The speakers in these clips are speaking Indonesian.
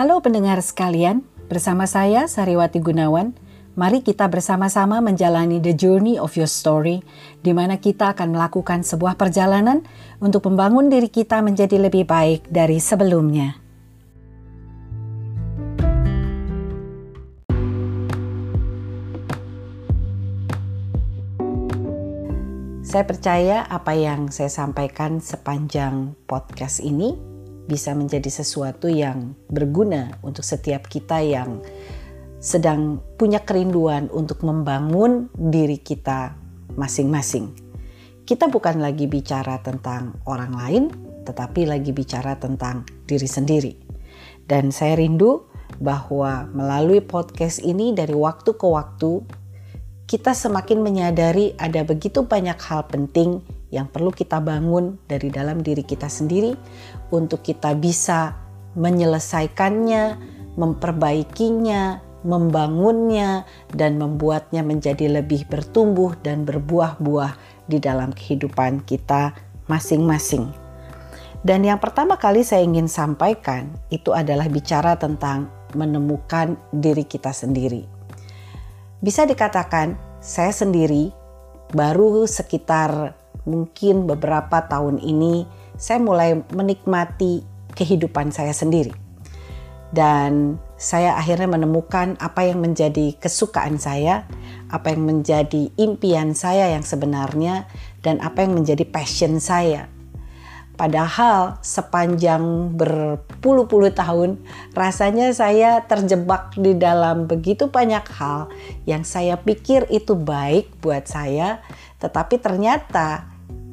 Halo pendengar sekalian, bersama saya Sariwati Gunawan. Mari kita bersama-sama menjalani the journey of your story, di mana kita akan melakukan sebuah perjalanan untuk membangun diri kita menjadi lebih baik dari sebelumnya. Saya percaya apa yang saya sampaikan sepanjang podcast ini bisa menjadi sesuatu yang berguna untuk setiap kita yang sedang punya kerinduan untuk membangun diri kita masing-masing. Kita bukan lagi bicara tentang orang lain, tetapi lagi bicara tentang diri sendiri. Dan saya rindu bahwa melalui podcast ini dari waktu ke waktu kita semakin menyadari ada begitu banyak hal penting yang perlu kita bangun dari dalam diri kita sendiri untuk kita bisa menyelesaikannya, memperbaikinya, membangunnya, dan membuatnya menjadi lebih bertumbuh dan berbuah-buah di dalam kehidupan kita masing-masing. Dan yang pertama kali saya ingin sampaikan itu adalah bicara tentang menemukan diri kita sendiri bisa dikatakan saya sendiri baru sekitar mungkin beberapa tahun ini saya mulai menikmati kehidupan saya sendiri. Dan saya akhirnya menemukan apa yang menjadi kesukaan saya, apa yang menjadi impian saya yang sebenarnya, dan apa yang menjadi passion saya Padahal sepanjang berpuluh-puluh tahun rasanya saya terjebak di dalam begitu banyak hal yang saya pikir itu baik buat saya. Tetapi ternyata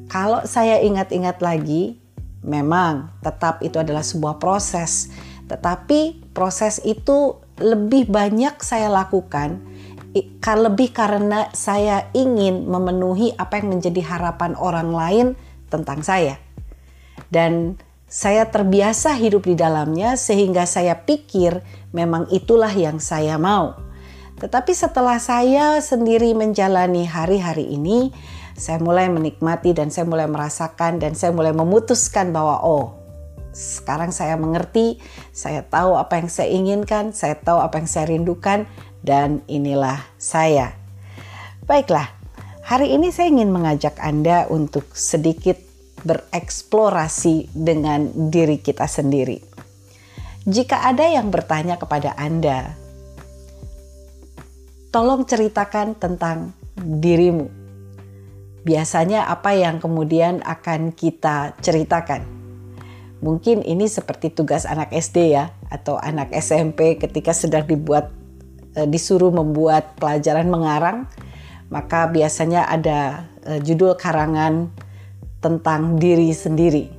kalau saya ingat-ingat lagi memang tetap itu adalah sebuah proses. Tetapi proses itu lebih banyak saya lakukan lebih karena saya ingin memenuhi apa yang menjadi harapan orang lain tentang saya dan saya terbiasa hidup di dalamnya sehingga saya pikir memang itulah yang saya mau. Tetapi setelah saya sendiri menjalani hari-hari ini, saya mulai menikmati dan saya mulai merasakan dan saya mulai memutuskan bahwa oh, sekarang saya mengerti, saya tahu apa yang saya inginkan, saya tahu apa yang saya rindukan dan inilah saya. Baiklah, hari ini saya ingin mengajak Anda untuk sedikit bereksplorasi dengan diri kita sendiri. Jika ada yang bertanya kepada Anda, tolong ceritakan tentang dirimu. Biasanya, apa yang kemudian akan kita ceritakan? Mungkin ini seperti tugas anak SD, ya, atau anak SMP ketika sedang dibuat, eh, disuruh membuat pelajaran mengarang, maka biasanya ada eh, judul karangan tentang diri sendiri.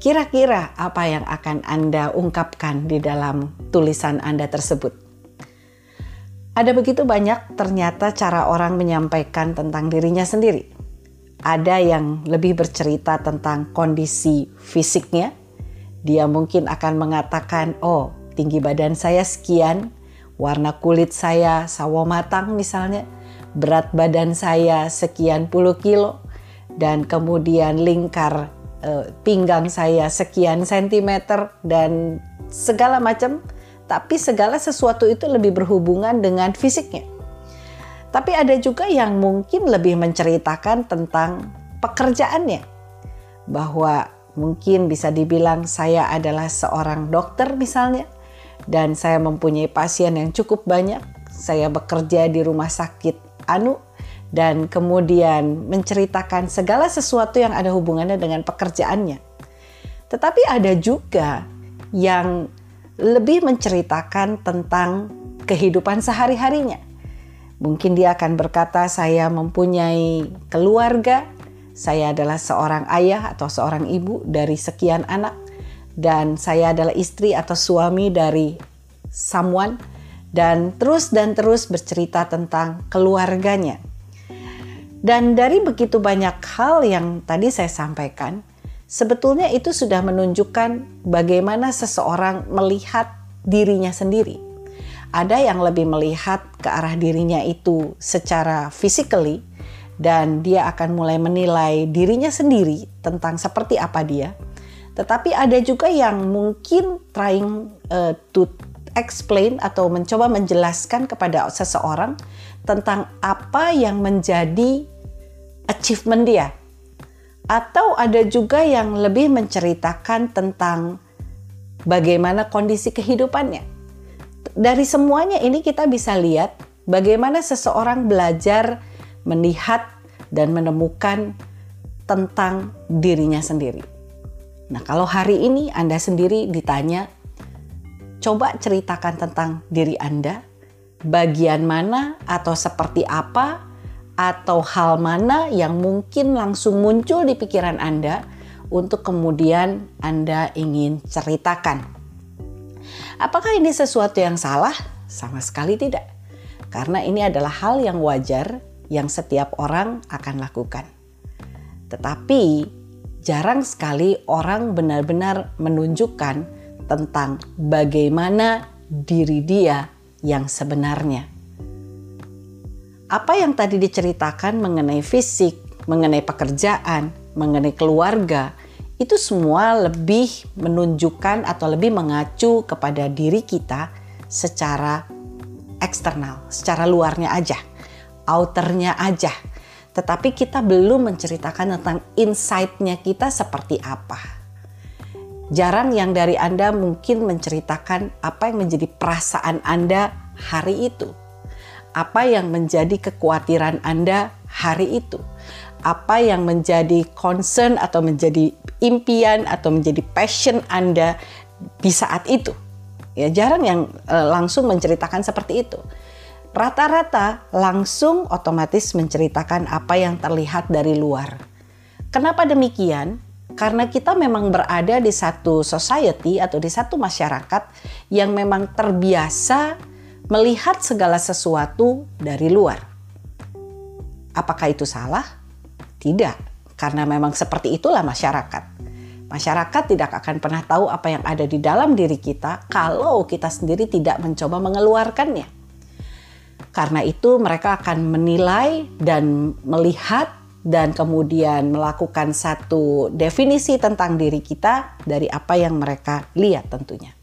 Kira-kira apa yang akan Anda ungkapkan di dalam tulisan Anda tersebut? Ada begitu banyak ternyata cara orang menyampaikan tentang dirinya sendiri. Ada yang lebih bercerita tentang kondisi fisiknya. Dia mungkin akan mengatakan, "Oh, tinggi badan saya sekian, warna kulit saya sawo matang misalnya, berat badan saya sekian puluh kilo, dan kemudian lingkar uh, pinggang saya sekian sentimeter dan segala macam tapi segala sesuatu itu lebih berhubungan dengan fisiknya. Tapi ada juga yang mungkin lebih menceritakan tentang pekerjaannya. Bahwa mungkin bisa dibilang saya adalah seorang dokter misalnya dan saya mempunyai pasien yang cukup banyak. Saya bekerja di rumah sakit Anu dan kemudian menceritakan segala sesuatu yang ada hubungannya dengan pekerjaannya. Tetapi ada juga yang lebih menceritakan tentang kehidupan sehari-harinya. Mungkin dia akan berkata, "Saya mempunyai keluarga, saya adalah seorang ayah atau seorang ibu dari sekian anak, dan saya adalah istri atau suami dari someone." Dan terus dan terus bercerita tentang keluarganya dan dari begitu banyak hal yang tadi saya sampaikan, sebetulnya itu sudah menunjukkan bagaimana seseorang melihat dirinya sendiri. Ada yang lebih melihat ke arah dirinya itu secara physically dan dia akan mulai menilai dirinya sendiri tentang seperti apa dia. Tetapi ada juga yang mungkin trying uh, to explain atau mencoba menjelaskan kepada seseorang tentang apa yang menjadi achievement dia. Atau ada juga yang lebih menceritakan tentang bagaimana kondisi kehidupannya. Dari semuanya ini kita bisa lihat bagaimana seseorang belajar melihat dan menemukan tentang dirinya sendiri. Nah, kalau hari ini Anda sendiri ditanya, coba ceritakan tentang diri Anda, bagian mana atau seperti apa atau hal mana yang mungkin langsung muncul di pikiran Anda untuk kemudian Anda ingin ceritakan. Apakah ini sesuatu yang salah? Sama sekali tidak. Karena ini adalah hal yang wajar yang setiap orang akan lakukan. Tetapi jarang sekali orang benar-benar menunjukkan tentang bagaimana diri dia yang sebenarnya apa yang tadi diceritakan mengenai fisik, mengenai pekerjaan, mengenai keluarga, itu semua lebih menunjukkan atau lebih mengacu kepada diri kita secara eksternal, secara luarnya aja, outernya aja. Tetapi kita belum menceritakan tentang insight-nya kita seperti apa. Jarang yang dari Anda mungkin menceritakan apa yang menjadi perasaan Anda hari itu apa yang menjadi kekhawatiran Anda hari itu. Apa yang menjadi concern atau menjadi impian atau menjadi passion Anda di saat itu. Ya, jarang yang e, langsung menceritakan seperti itu. Rata-rata langsung otomatis menceritakan apa yang terlihat dari luar. Kenapa demikian? Karena kita memang berada di satu society atau di satu masyarakat yang memang terbiasa melihat segala sesuatu dari luar. Apakah itu salah? Tidak, karena memang seperti itulah masyarakat. Masyarakat tidak akan pernah tahu apa yang ada di dalam diri kita kalau kita sendiri tidak mencoba mengeluarkannya. Karena itu, mereka akan menilai dan melihat, dan kemudian melakukan satu definisi tentang diri kita dari apa yang mereka lihat, tentunya.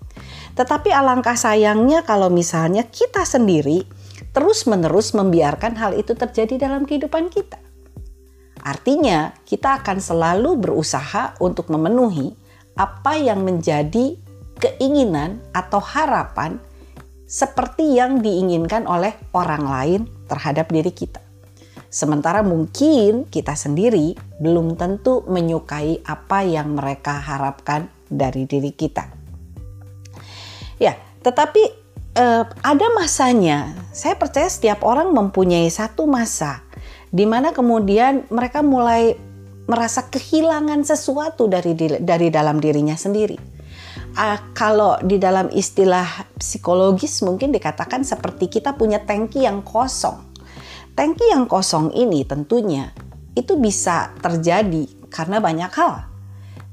Tetapi alangkah sayangnya kalau misalnya kita sendiri terus-menerus membiarkan hal itu terjadi dalam kehidupan kita. Artinya, kita akan selalu berusaha untuk memenuhi apa yang menjadi keinginan atau harapan seperti yang diinginkan oleh orang lain terhadap diri kita. Sementara mungkin kita sendiri belum tentu menyukai apa yang mereka harapkan dari diri kita. Ya, tetapi eh, ada masanya. Saya percaya setiap orang mempunyai satu masa di mana kemudian mereka mulai merasa kehilangan sesuatu dari dari dalam dirinya sendiri. Uh, kalau di dalam istilah psikologis mungkin dikatakan seperti kita punya tangki yang kosong. Tangki yang kosong ini tentunya itu bisa terjadi karena banyak hal.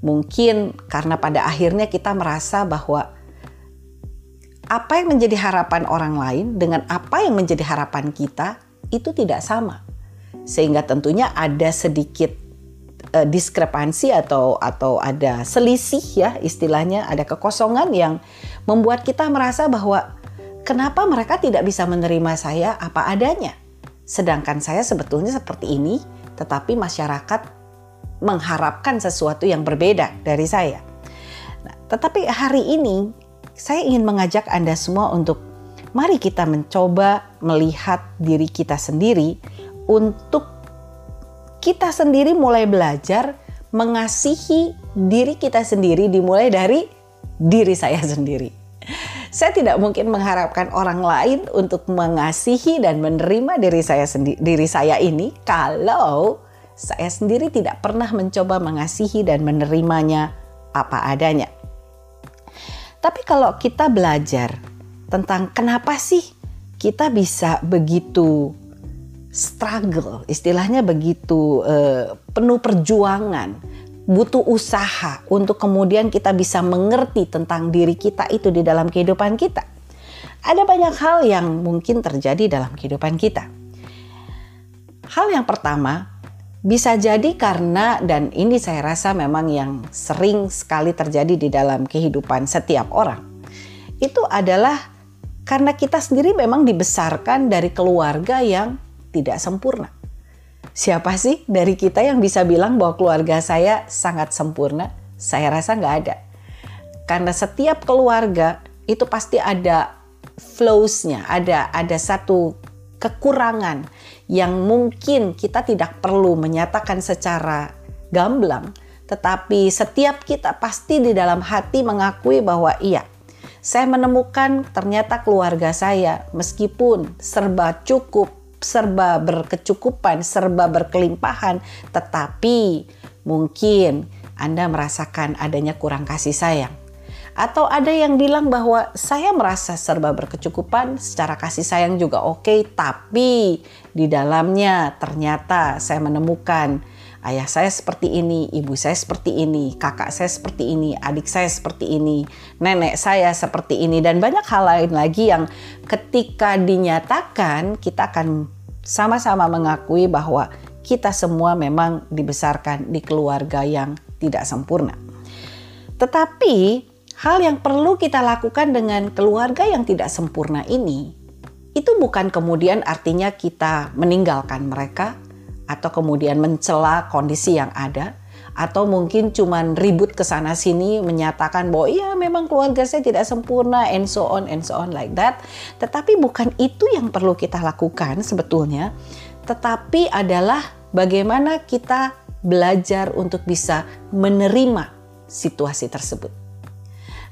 Mungkin karena pada akhirnya kita merasa bahwa apa yang menjadi harapan orang lain dengan apa yang menjadi harapan kita itu tidak sama. Sehingga tentunya ada sedikit uh, diskrepansi atau atau ada selisih ya istilahnya, ada kekosongan yang membuat kita merasa bahwa kenapa mereka tidak bisa menerima saya apa adanya. Sedangkan saya sebetulnya seperti ini, tetapi masyarakat mengharapkan sesuatu yang berbeda dari saya. Nah, tetapi hari ini saya ingin mengajak Anda semua untuk mari kita mencoba melihat diri kita sendiri untuk kita sendiri mulai belajar mengasihi diri kita sendiri dimulai dari diri saya sendiri. Saya tidak mungkin mengharapkan orang lain untuk mengasihi dan menerima diri saya sendiri diri saya ini kalau saya sendiri tidak pernah mencoba mengasihi dan menerimanya apa adanya. Tapi kalau kita belajar tentang kenapa sih kita bisa begitu struggle, istilahnya begitu uh, penuh perjuangan, butuh usaha untuk kemudian kita bisa mengerti tentang diri kita itu di dalam kehidupan kita. Ada banyak hal yang mungkin terjadi dalam kehidupan kita. Hal yang pertama, Bisa jadi karena dan ini saya rasa memang yang sering sekali terjadi di dalam kehidupan setiap orang. Itu adalah karena kita sendiri memang dibesarkan dari keluarga yang tidak sempurna. Siapa sih dari kita yang bisa bilang bahwa keluarga saya sangat sempurna? Saya rasa nggak ada. Karena setiap keluarga itu pasti ada flows-nya, ada ada satu kekurangan yang mungkin kita tidak perlu menyatakan secara gamblang, tetapi setiap kita pasti di dalam hati mengakui bahwa iya, saya menemukan ternyata keluarga saya meskipun serba cukup, serba berkecukupan, serba berkelimpahan, tetapi mungkin Anda merasakan adanya kurang kasih sayang atau ada yang bilang bahwa saya merasa serba berkecukupan, secara kasih sayang juga oke, okay, tapi di dalamnya ternyata saya menemukan ayah saya seperti ini, ibu saya seperti ini, kakak saya seperti ini, adik saya seperti ini, nenek saya seperti ini, dan banyak hal lain lagi yang ketika dinyatakan kita akan sama-sama mengakui bahwa kita semua memang dibesarkan di keluarga yang tidak sempurna. Tetapi hal yang perlu kita lakukan dengan keluarga yang tidak sempurna ini, itu bukan kemudian artinya kita meninggalkan mereka atau kemudian mencela kondisi yang ada atau mungkin cuman ribut ke sana sini menyatakan bahwa iya memang keluarga saya tidak sempurna and so on and so on like that. Tetapi bukan itu yang perlu kita lakukan sebetulnya, tetapi adalah bagaimana kita belajar untuk bisa menerima situasi tersebut.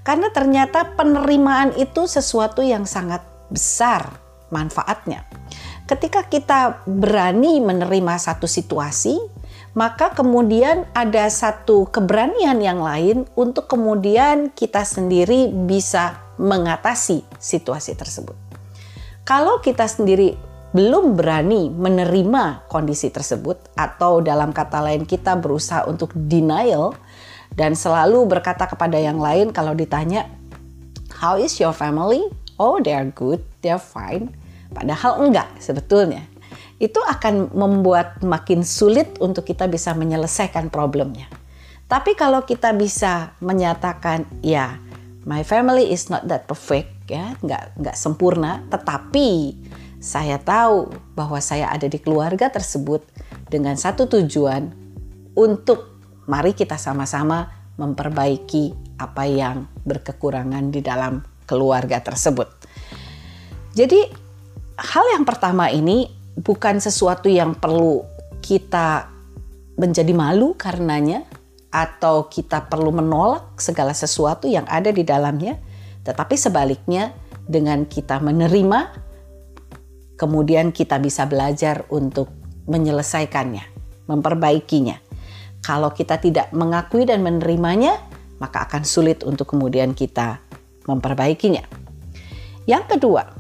Karena ternyata penerimaan itu sesuatu yang sangat besar manfaatnya. Ketika kita berani menerima satu situasi, maka kemudian ada satu keberanian yang lain untuk kemudian kita sendiri bisa mengatasi situasi tersebut. Kalau kita sendiri belum berani menerima kondisi tersebut, atau dalam kata lain, kita berusaha untuk denial, dan selalu berkata kepada yang lain kalau ditanya how is your family? Oh, they're good, they're fine. Padahal enggak sebetulnya. Itu akan membuat makin sulit untuk kita bisa menyelesaikan problemnya. Tapi kalau kita bisa menyatakan, ya, my family is not that perfect, ya, nggak nggak sempurna, tetapi saya tahu bahwa saya ada di keluarga tersebut dengan satu tujuan untuk mari kita sama-sama memperbaiki apa yang berkekurangan di dalam keluarga tersebut. Jadi, hal yang pertama ini bukan sesuatu yang perlu kita menjadi malu karenanya, atau kita perlu menolak segala sesuatu yang ada di dalamnya, tetapi sebaliknya, dengan kita menerima, kemudian kita bisa belajar untuk menyelesaikannya, memperbaikinya. Kalau kita tidak mengakui dan menerimanya, maka akan sulit untuk kemudian kita memperbaikinya. Yang kedua,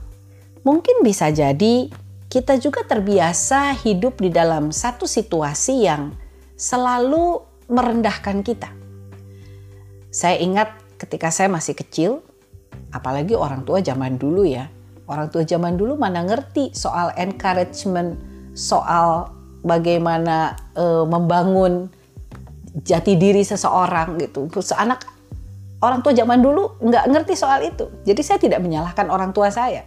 mungkin bisa jadi kita juga terbiasa hidup di dalam satu situasi yang selalu merendahkan kita. Saya ingat ketika saya masih kecil, apalagi orang tua zaman dulu ya. Orang tua zaman dulu mana ngerti soal encouragement, soal bagaimana uh, membangun jati diri seseorang gitu. Anak orang tua zaman dulu nggak ngerti soal itu. Jadi saya tidak menyalahkan orang tua saya.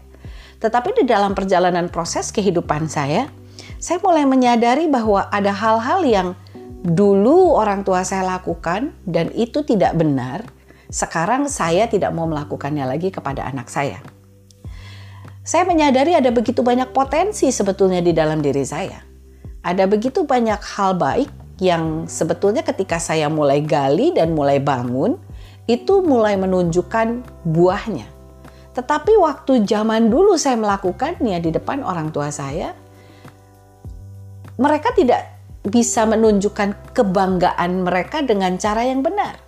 Tetapi di dalam perjalanan proses kehidupan saya, saya mulai menyadari bahwa ada hal-hal yang dulu orang tua saya lakukan dan itu tidak benar. Sekarang saya tidak mau melakukannya lagi kepada anak saya. Saya menyadari ada begitu banyak potensi sebetulnya di dalam diri saya. Ada begitu banyak hal baik yang sebetulnya ketika saya mulai gali dan mulai bangun, itu mulai menunjukkan buahnya. Tetapi waktu zaman dulu saya melakukannya di depan orang tua saya, mereka tidak bisa menunjukkan kebanggaan mereka dengan cara yang benar.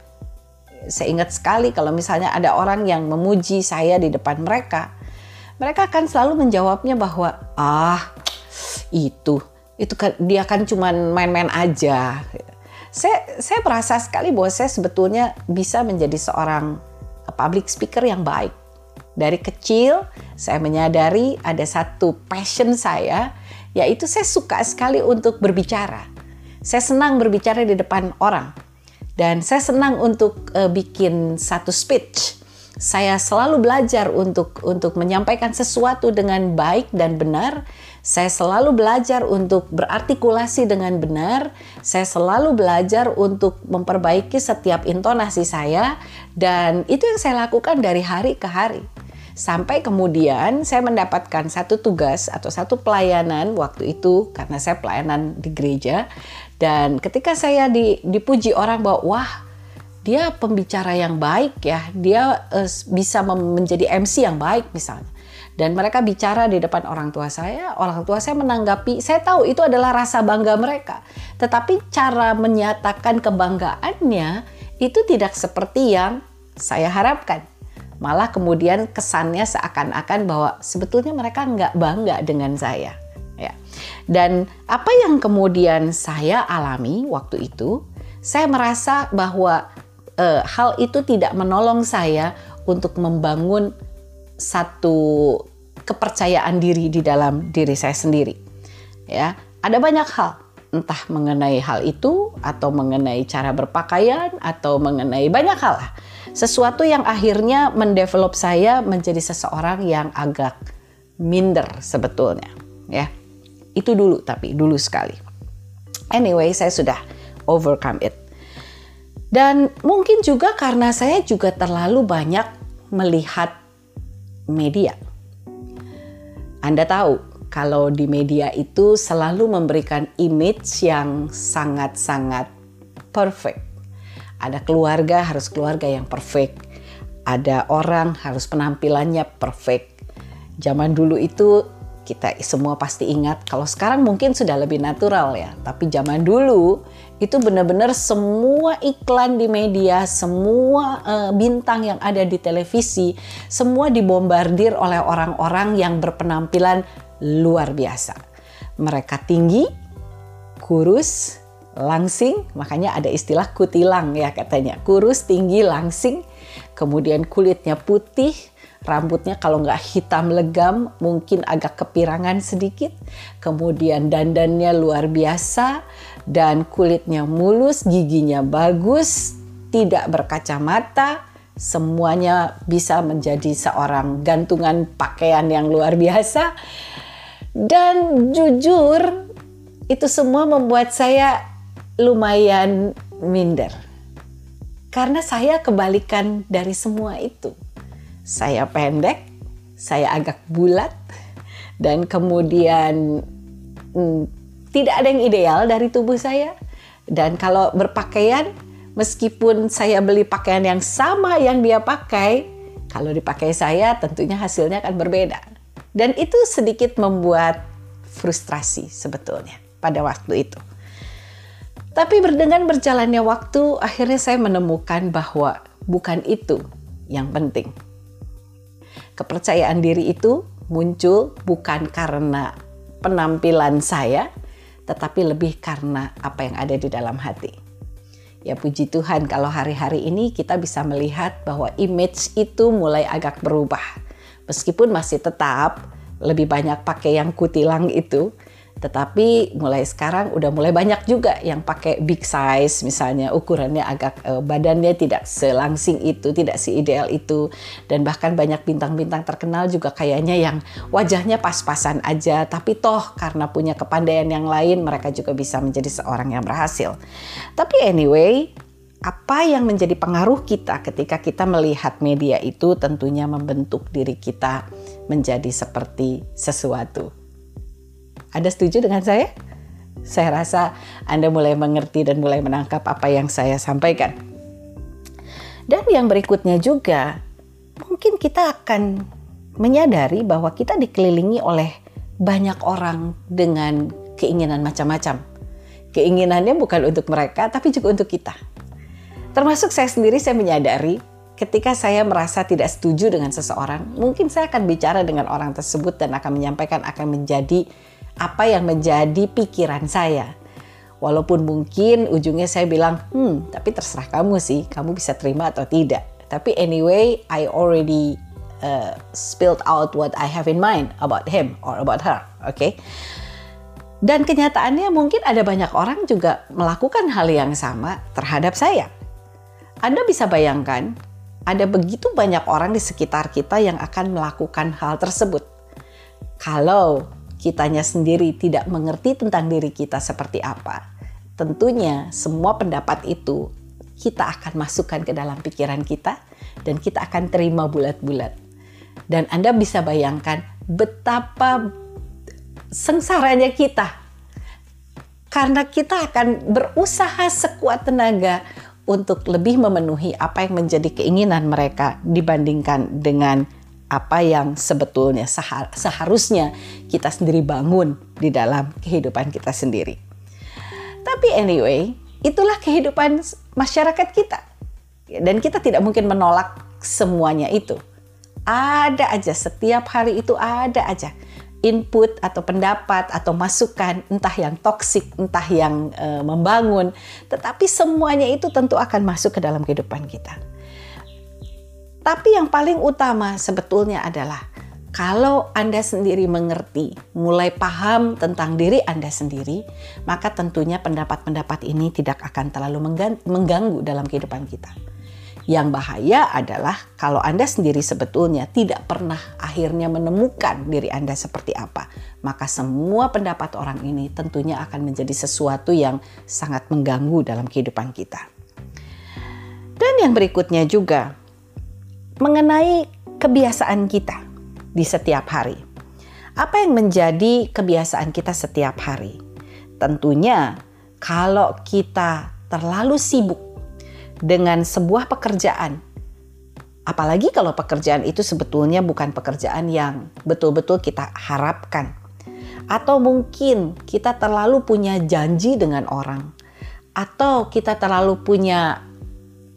Saya ingat sekali kalau misalnya ada orang yang memuji saya di depan mereka, mereka akan selalu menjawabnya bahwa ah itu itu kan dia kan cuman main-main aja. Saya saya merasa sekali bahwa saya sebetulnya bisa menjadi seorang public speaker yang baik. Dari kecil saya menyadari ada satu passion saya yaitu saya suka sekali untuk berbicara. Saya senang berbicara di depan orang. Dan saya senang untuk uh, bikin satu speech. Saya selalu belajar untuk untuk menyampaikan sesuatu dengan baik dan benar. Saya selalu belajar untuk berartikulasi dengan benar. Saya selalu belajar untuk memperbaiki setiap intonasi saya dan itu yang saya lakukan dari hari ke hari. Sampai kemudian saya mendapatkan satu tugas atau satu pelayanan waktu itu karena saya pelayanan di gereja dan ketika saya dipuji orang bahwa wah dia pembicara yang baik ya, dia uh, bisa menjadi MC yang baik misalnya. Dan mereka bicara di depan orang tua saya, orang tua saya menanggapi, saya tahu itu adalah rasa bangga mereka. Tetapi cara menyatakan kebanggaannya itu tidak seperti yang saya harapkan malah kemudian kesannya seakan-akan bahwa sebetulnya mereka nggak bangga dengan saya. Ya. Dan apa yang kemudian saya alami waktu itu, saya merasa bahwa e, hal itu tidak menolong saya untuk membangun satu kepercayaan diri di dalam diri saya sendiri. Ya, ada banyak hal entah mengenai hal itu atau mengenai cara berpakaian atau mengenai banyak hal sesuatu yang akhirnya mendevelop saya menjadi seseorang yang agak minder sebetulnya ya. Itu dulu tapi dulu sekali. Anyway saya sudah overcome it. Dan mungkin juga karena saya juga terlalu banyak melihat media Anda tahu kalau di media itu selalu memberikan image yang sangat-sangat perfect ada keluarga harus keluarga yang perfect. Ada orang harus penampilannya perfect. Zaman dulu itu kita semua pasti ingat kalau sekarang mungkin sudah lebih natural ya tapi zaman dulu itu benar-benar semua iklan di media semua uh, bintang yang ada di televisi semua dibombardir oleh orang-orang yang berpenampilan luar biasa. Mereka tinggi kurus langsing, makanya ada istilah kutilang ya katanya. Kurus, tinggi, langsing, kemudian kulitnya putih, rambutnya kalau nggak hitam legam mungkin agak kepirangan sedikit, kemudian dandannya luar biasa, dan kulitnya mulus, giginya bagus, tidak berkacamata, semuanya bisa menjadi seorang gantungan pakaian yang luar biasa. Dan jujur, itu semua membuat saya lumayan minder. Karena saya kebalikan dari semua itu. Saya pendek, saya agak bulat, dan kemudian hmm, tidak ada yang ideal dari tubuh saya. Dan kalau berpakaian, meskipun saya beli pakaian yang sama yang dia pakai, kalau dipakai saya tentunya hasilnya akan berbeda. Dan itu sedikit membuat frustrasi sebetulnya pada waktu itu. Tapi dengan berjalannya waktu, akhirnya saya menemukan bahwa bukan itu yang penting. Kepercayaan diri itu muncul bukan karena penampilan saya, tetapi lebih karena apa yang ada di dalam hati. Ya puji Tuhan kalau hari-hari ini kita bisa melihat bahwa image itu mulai agak berubah. Meskipun masih tetap lebih banyak pakai yang kutilang itu, tetapi mulai sekarang udah mulai banyak juga yang pakai big size misalnya ukurannya agak uh, badannya tidak selangsing itu, tidak seideal itu. Dan bahkan banyak bintang-bintang terkenal juga kayaknya yang wajahnya pas-pasan aja. Tapi toh karena punya kepandaian yang lain mereka juga bisa menjadi seorang yang berhasil. Tapi anyway, apa yang menjadi pengaruh kita ketika kita melihat media itu tentunya membentuk diri kita menjadi seperti sesuatu anda setuju dengan saya? Saya rasa Anda mulai mengerti dan mulai menangkap apa yang saya sampaikan. Dan yang berikutnya juga, mungkin kita akan menyadari bahwa kita dikelilingi oleh banyak orang dengan keinginan macam-macam. Keinginannya bukan untuk mereka, tapi juga untuk kita. Termasuk saya sendiri, saya menyadari ketika saya merasa tidak setuju dengan seseorang, mungkin saya akan bicara dengan orang tersebut dan akan menyampaikan akan menjadi apa yang menjadi pikiran saya. Walaupun mungkin ujungnya saya bilang, hmm, tapi terserah kamu sih, kamu bisa terima atau tidak. Tapi anyway, I already uh, spilled out what I have in mind about him or about her, oke? Okay? Dan kenyataannya mungkin ada banyak orang juga melakukan hal yang sama terhadap saya. Anda bisa bayangkan, ada begitu banyak orang di sekitar kita yang akan melakukan hal tersebut. Kalau kitanya sendiri tidak mengerti tentang diri kita seperti apa, tentunya semua pendapat itu kita akan masukkan ke dalam pikiran kita dan kita akan terima bulat-bulat. Dan Anda bisa bayangkan betapa sengsaranya kita. Karena kita akan berusaha sekuat tenaga untuk lebih memenuhi apa yang menjadi keinginan mereka dibandingkan dengan apa yang sebetulnya seharusnya kita sendiri bangun di dalam kehidupan kita sendiri. Tapi anyway, itulah kehidupan masyarakat kita. Dan kita tidak mungkin menolak semuanya itu. Ada aja, setiap hari itu ada aja input atau pendapat atau masukan entah yang toksik, entah yang e, membangun, tetapi semuanya itu tentu akan masuk ke dalam kehidupan kita. Tapi yang paling utama sebetulnya adalah kalau Anda sendiri mengerti, mulai paham tentang diri Anda sendiri, maka tentunya pendapat-pendapat ini tidak akan terlalu mengganggu dalam kehidupan kita. Yang bahaya adalah kalau Anda sendiri sebetulnya tidak pernah akhirnya menemukan diri Anda seperti apa, maka semua pendapat orang ini tentunya akan menjadi sesuatu yang sangat mengganggu dalam kehidupan kita. Dan yang berikutnya juga, mengenai kebiasaan kita di setiap hari. Apa yang menjadi kebiasaan kita setiap hari? Tentunya, kalau kita terlalu sibuk dengan sebuah pekerjaan, apalagi kalau pekerjaan itu sebetulnya bukan pekerjaan yang betul-betul kita harapkan, atau mungkin kita terlalu punya janji dengan orang, atau kita terlalu punya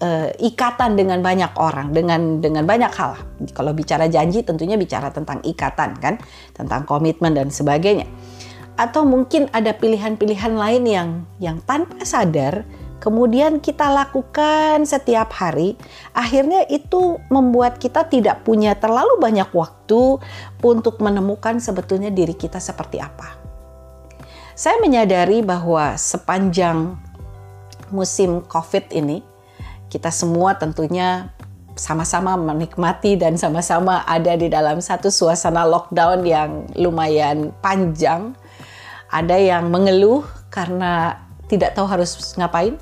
uh, ikatan dengan banyak orang, dengan dengan banyak hal. Kalau bicara janji tentunya bicara tentang ikatan kan, tentang komitmen dan sebagainya. Atau mungkin ada pilihan-pilihan lain yang yang tanpa sadar kemudian kita lakukan setiap hari, akhirnya itu membuat kita tidak punya terlalu banyak waktu untuk menemukan sebetulnya diri kita seperti apa. Saya menyadari bahwa sepanjang musim COVID ini, kita semua tentunya sama-sama menikmati dan sama-sama ada di dalam satu suasana lockdown yang lumayan panjang. Ada yang mengeluh karena tidak tahu harus ngapain.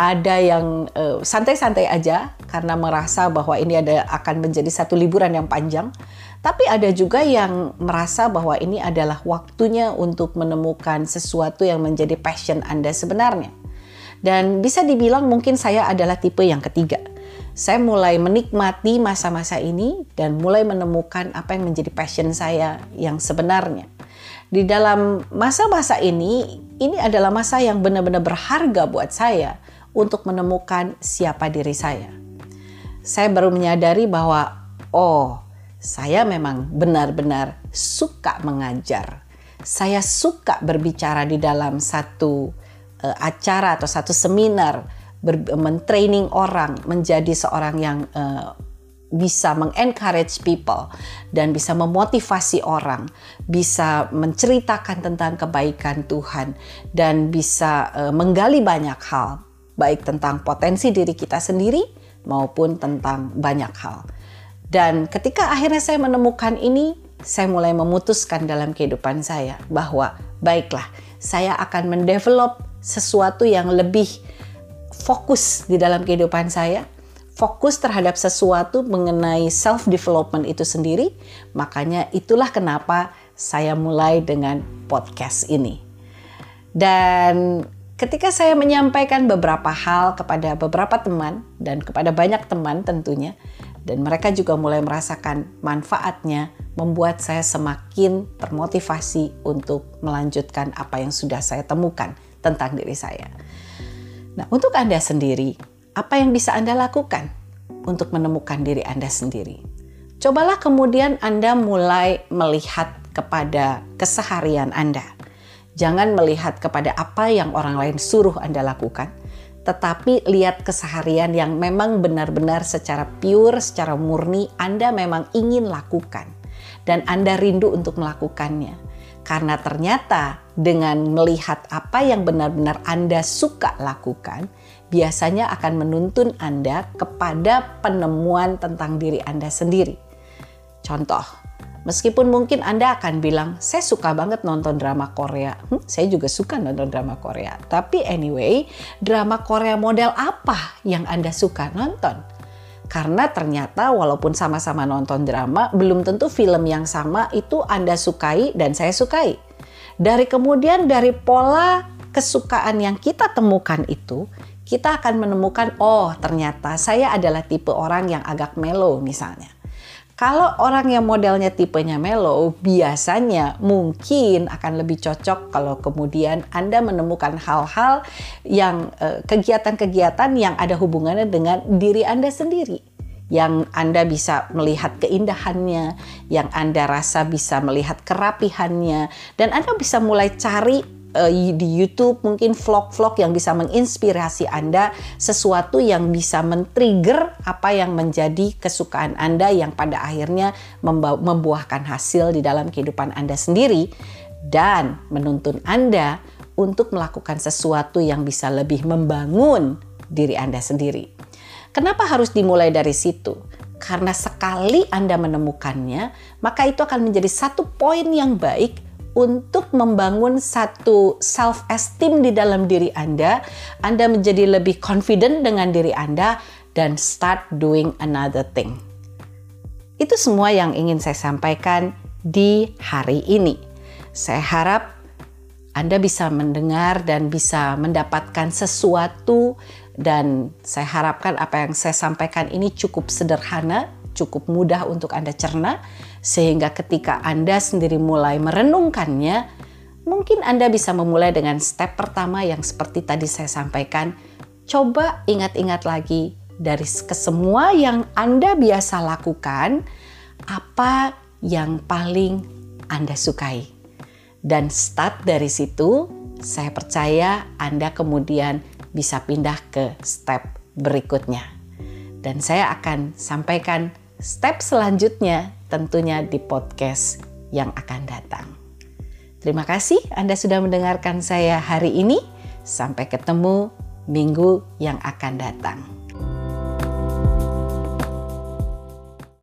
Ada yang santai santai-santai aja karena merasa bahwa ini ada akan menjadi satu liburan yang panjang. Tapi ada juga yang merasa bahwa ini adalah waktunya untuk menemukan sesuatu yang menjadi passion Anda sebenarnya. Dan bisa dibilang mungkin saya adalah tipe yang ketiga. Saya mulai menikmati masa-masa ini dan mulai menemukan apa yang menjadi passion saya yang sebenarnya. Di dalam masa-masa ini, ini adalah masa yang benar-benar berharga buat saya untuk menemukan siapa diri saya. Saya baru menyadari bahwa, oh, saya memang benar-benar suka mengajar. Saya suka berbicara di dalam satu uh, acara atau satu seminar mentraining orang menjadi seorang yang uh, bisa mengencourage people dan bisa memotivasi orang, bisa menceritakan tentang kebaikan Tuhan dan bisa uh, menggali banyak hal, baik tentang potensi diri kita sendiri maupun tentang banyak hal. Dan ketika akhirnya saya menemukan ini, saya mulai memutuskan dalam kehidupan saya bahwa baiklah, saya akan mendevelop sesuatu yang lebih fokus di dalam kehidupan saya, fokus terhadap sesuatu mengenai self development itu sendiri. Makanya itulah kenapa saya mulai dengan podcast ini. Dan ketika saya menyampaikan beberapa hal kepada beberapa teman dan kepada banyak teman tentunya, dan mereka juga mulai merasakan manfaatnya, membuat saya semakin termotivasi untuk melanjutkan apa yang sudah saya temukan tentang diri saya. Nah, untuk Anda sendiri, apa yang bisa Anda lakukan untuk menemukan diri Anda sendiri? Cobalah kemudian Anda mulai melihat kepada keseharian Anda. Jangan melihat kepada apa yang orang lain suruh Anda lakukan, tetapi lihat keseharian yang memang benar-benar secara pure, secara murni Anda memang ingin lakukan dan Anda rindu untuk melakukannya Karena ternyata dengan melihat apa yang benar-benar Anda suka lakukan, biasanya akan menuntun Anda kepada penemuan tentang diri Anda sendiri. Contoh, meskipun mungkin Anda akan bilang, saya suka banget nonton drama Korea. Hmm, saya juga suka nonton drama Korea. Tapi anyway, drama Korea model apa yang Anda suka nonton? Karena ternyata walaupun sama-sama nonton drama, belum tentu film yang sama itu Anda sukai dan saya sukai. Dari kemudian dari pola kesukaan yang kita temukan itu, kita akan menemukan, oh ternyata saya adalah tipe orang yang agak mellow misalnya. Kalau orang yang modelnya tipenya mellow, biasanya mungkin akan lebih cocok kalau kemudian Anda menemukan hal-hal yang eh, kegiatan-kegiatan yang ada hubungannya dengan diri Anda sendiri. Yang Anda bisa melihat keindahannya, yang Anda rasa bisa melihat kerapihannya, dan Anda bisa mulai cari uh, di YouTube mungkin vlog-vlog yang bisa menginspirasi Anda sesuatu yang bisa men-trigger apa yang menjadi kesukaan Anda yang pada akhirnya membuahkan hasil di dalam kehidupan Anda sendiri dan menuntun Anda untuk melakukan sesuatu yang bisa lebih membangun diri Anda sendiri. Kenapa harus dimulai dari situ? Karena sekali Anda menemukannya, maka itu akan menjadi satu poin yang baik untuk membangun satu self esteem di dalam diri Anda, Anda menjadi lebih confident dengan diri Anda dan start doing another thing. Itu semua yang ingin saya sampaikan di hari ini. Saya harap Anda bisa mendengar dan bisa mendapatkan sesuatu dan saya harapkan apa yang saya sampaikan ini cukup sederhana, cukup mudah untuk Anda cerna sehingga ketika Anda sendiri mulai merenungkannya, mungkin Anda bisa memulai dengan step pertama yang seperti tadi saya sampaikan. Coba ingat-ingat lagi dari kesemua yang Anda biasa lakukan, apa yang paling Anda sukai. Dan start dari situ, saya percaya Anda kemudian bisa pindah ke step berikutnya. Dan saya akan sampaikan step selanjutnya tentunya di podcast yang akan datang. Terima kasih Anda sudah mendengarkan saya hari ini. Sampai ketemu minggu yang akan datang.